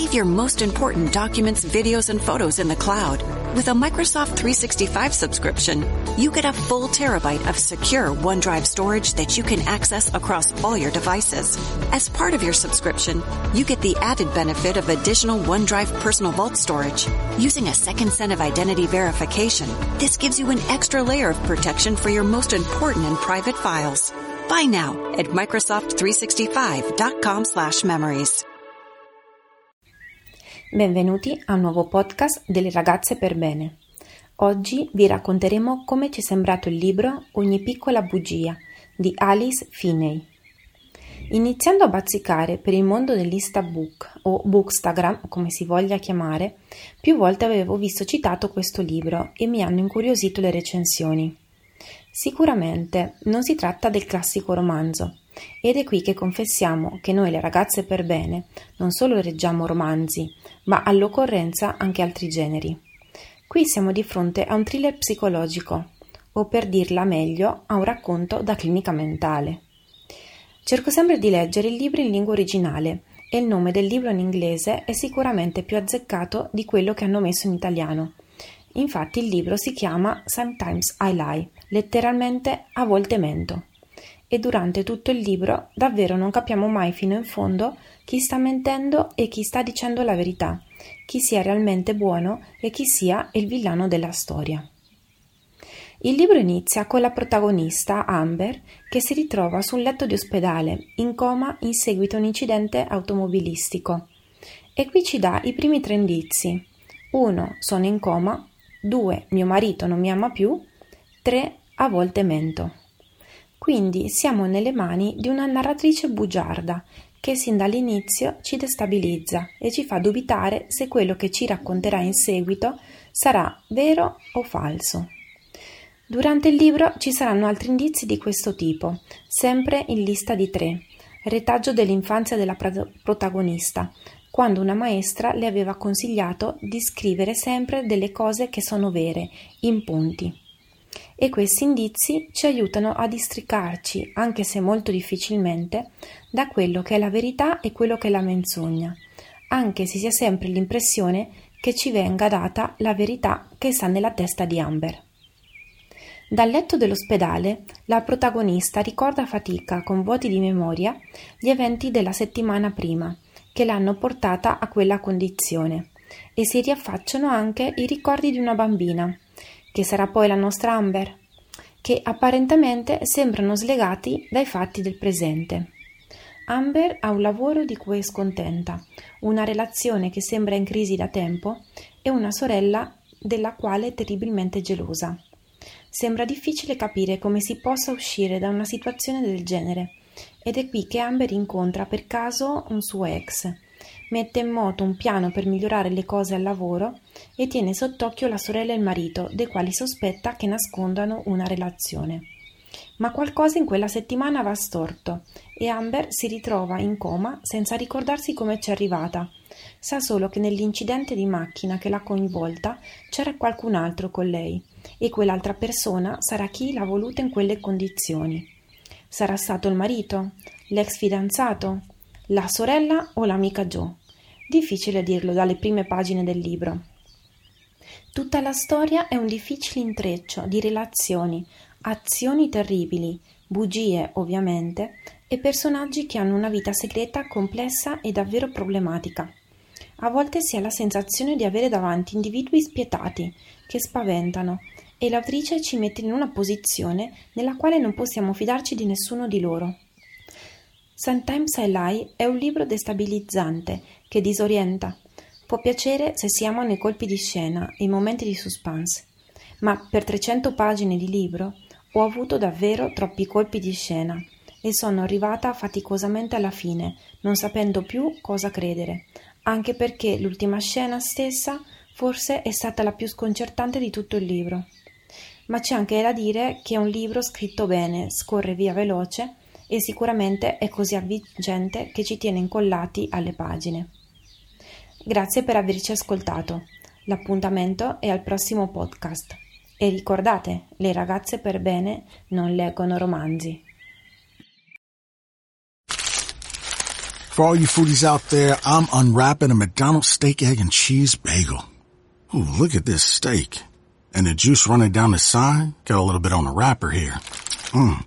Save your most important documents, videos, and photos in the cloud. With a Microsoft 365 subscription, you get a full terabyte of secure OneDrive storage that you can access across all your devices. As part of your subscription, you get the added benefit of additional OneDrive personal vault storage. Using a second set of identity verification, this gives you an extra layer of protection for your most important and private files. Buy now at Microsoft365.com/memories. Benvenuti a un nuovo podcast delle ragazze per bene. Oggi vi racconteremo come ci è sembrato il libro Ogni piccola bugia di Alice Finney. Iniziando a bazzicare per il mondo dell'Instabook o Bookstagram, come si voglia chiamare, più volte avevo visto citato questo libro e mi hanno incuriosito le recensioni. Sicuramente non si tratta del classico romanzo, ed è qui che confessiamo che noi le ragazze per bene non solo leggiamo romanzi, ma all'occorrenza anche altri generi. Qui siamo di fronte a un thriller psicologico, o per dirla meglio, a un racconto da clinica mentale. Cerco sempre di leggere il libro in lingua originale e il nome del libro in inglese è sicuramente più azzeccato di quello che hanno messo in italiano. Infatti il libro si chiama Sometimes I Lie, letteralmente a volte mento e durante tutto il libro davvero non capiamo mai fino in fondo chi sta mentendo e chi sta dicendo la verità, chi sia realmente buono e chi sia il villano della storia. Il libro inizia con la protagonista, Amber, che si ritrova su un letto di ospedale, in coma in seguito a un incidente automobilistico. E qui ci dà i primi tre indizi. 1. Sono in coma. 2. Mio marito non mi ama più. 3. A volte mento. Quindi siamo nelle mani di una narratrice bugiarda che sin dall'inizio ci destabilizza e ci fa dubitare se quello che ci racconterà in seguito sarà vero o falso. Durante il libro ci saranno altri indizi di questo tipo, sempre in lista di tre. Retaggio dell'infanzia della protagonista, quando una maestra le aveva consigliato di scrivere sempre delle cose che sono vere, in punti e questi indizi ci aiutano a districarci, anche se molto difficilmente, da quello che è la verità e quello che è la menzogna, anche se si ha sempre l'impressione che ci venga data la verità che sta nella testa di Amber. Dal letto dell'ospedale, la protagonista ricorda a fatica, con vuoti di memoria, gli eventi della settimana prima, che l'hanno portata a quella condizione, e si riaffacciano anche i ricordi di una bambina, che sarà poi la nostra Amber, che apparentemente sembrano slegati dai fatti del presente. Amber ha un lavoro di cui è scontenta, una relazione che sembra in crisi da tempo e una sorella della quale è terribilmente gelosa. Sembra difficile capire come si possa uscire da una situazione del genere ed è qui che Amber incontra per caso un suo ex, mette in moto un piano per migliorare le cose al lavoro e tiene sott'occhio la sorella e il marito, dei quali sospetta che nascondano una relazione. Ma qualcosa in quella settimana va storto e Amber si ritrova in coma senza ricordarsi come c'è arrivata. Sa solo che nell'incidente di macchina che l'ha coinvolta c'era qualcun altro con lei e quell'altra persona sarà chi l'ha voluta in quelle condizioni. Sarà stato il marito, l'ex fidanzato, la sorella o l'amica Joe. Difficile dirlo dalle prime pagine del libro. Tutta la storia è un difficile intreccio di relazioni, azioni terribili, bugie ovviamente, e personaggi che hanno una vita segreta complessa e davvero problematica. A volte si ha la sensazione di avere davanti individui spietati, che spaventano, e l'autrice ci mette in una posizione nella quale non possiamo fidarci di nessuno di loro. Sometimes I Lie è un libro destabilizzante che disorienta. Può piacere se si amano i colpi di scena e i momenti di suspense, ma per 300 pagine di libro ho avuto davvero troppi colpi di scena e sono arrivata faticosamente alla fine, non sapendo più cosa credere, anche perché l'ultima scena stessa forse è stata la più sconcertante di tutto il libro. Ma c'è anche da dire che è un libro scritto bene, scorre via veloce e sicuramente è così avvincente che ci tiene incollati alle pagine. Grazie per averci ascoltato. L'appuntamento è al prossimo podcast. E ricordate, le ragazze per bene non leggono romanzi. For all you foodies out there, I'm unwrapping a McDonald's steak, egg, and cheese bagel. Ooh, look at this steak. And the juice running down the side. Got a little bit on the wrapper here. Mmm.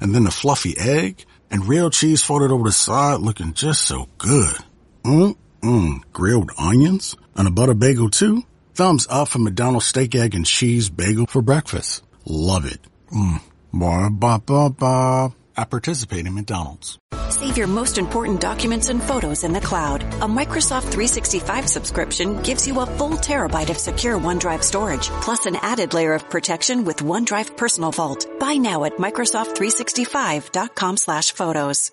And then the fluffy egg and real cheese folded over the side looking just so good. Mmm, mmm. Grilled onions and a butter bagel too. Thumbs up for McDonald's steak, egg, and cheese bagel for breakfast. Love it. Mmm. Ba ba ba ba. I participate in McDonald's. Save your most important documents and photos in the cloud. A Microsoft 365 subscription gives you a full terabyte of secure OneDrive storage, plus an added layer of protection with OneDrive Personal Vault. Buy now at Microsoft365.com slash photos.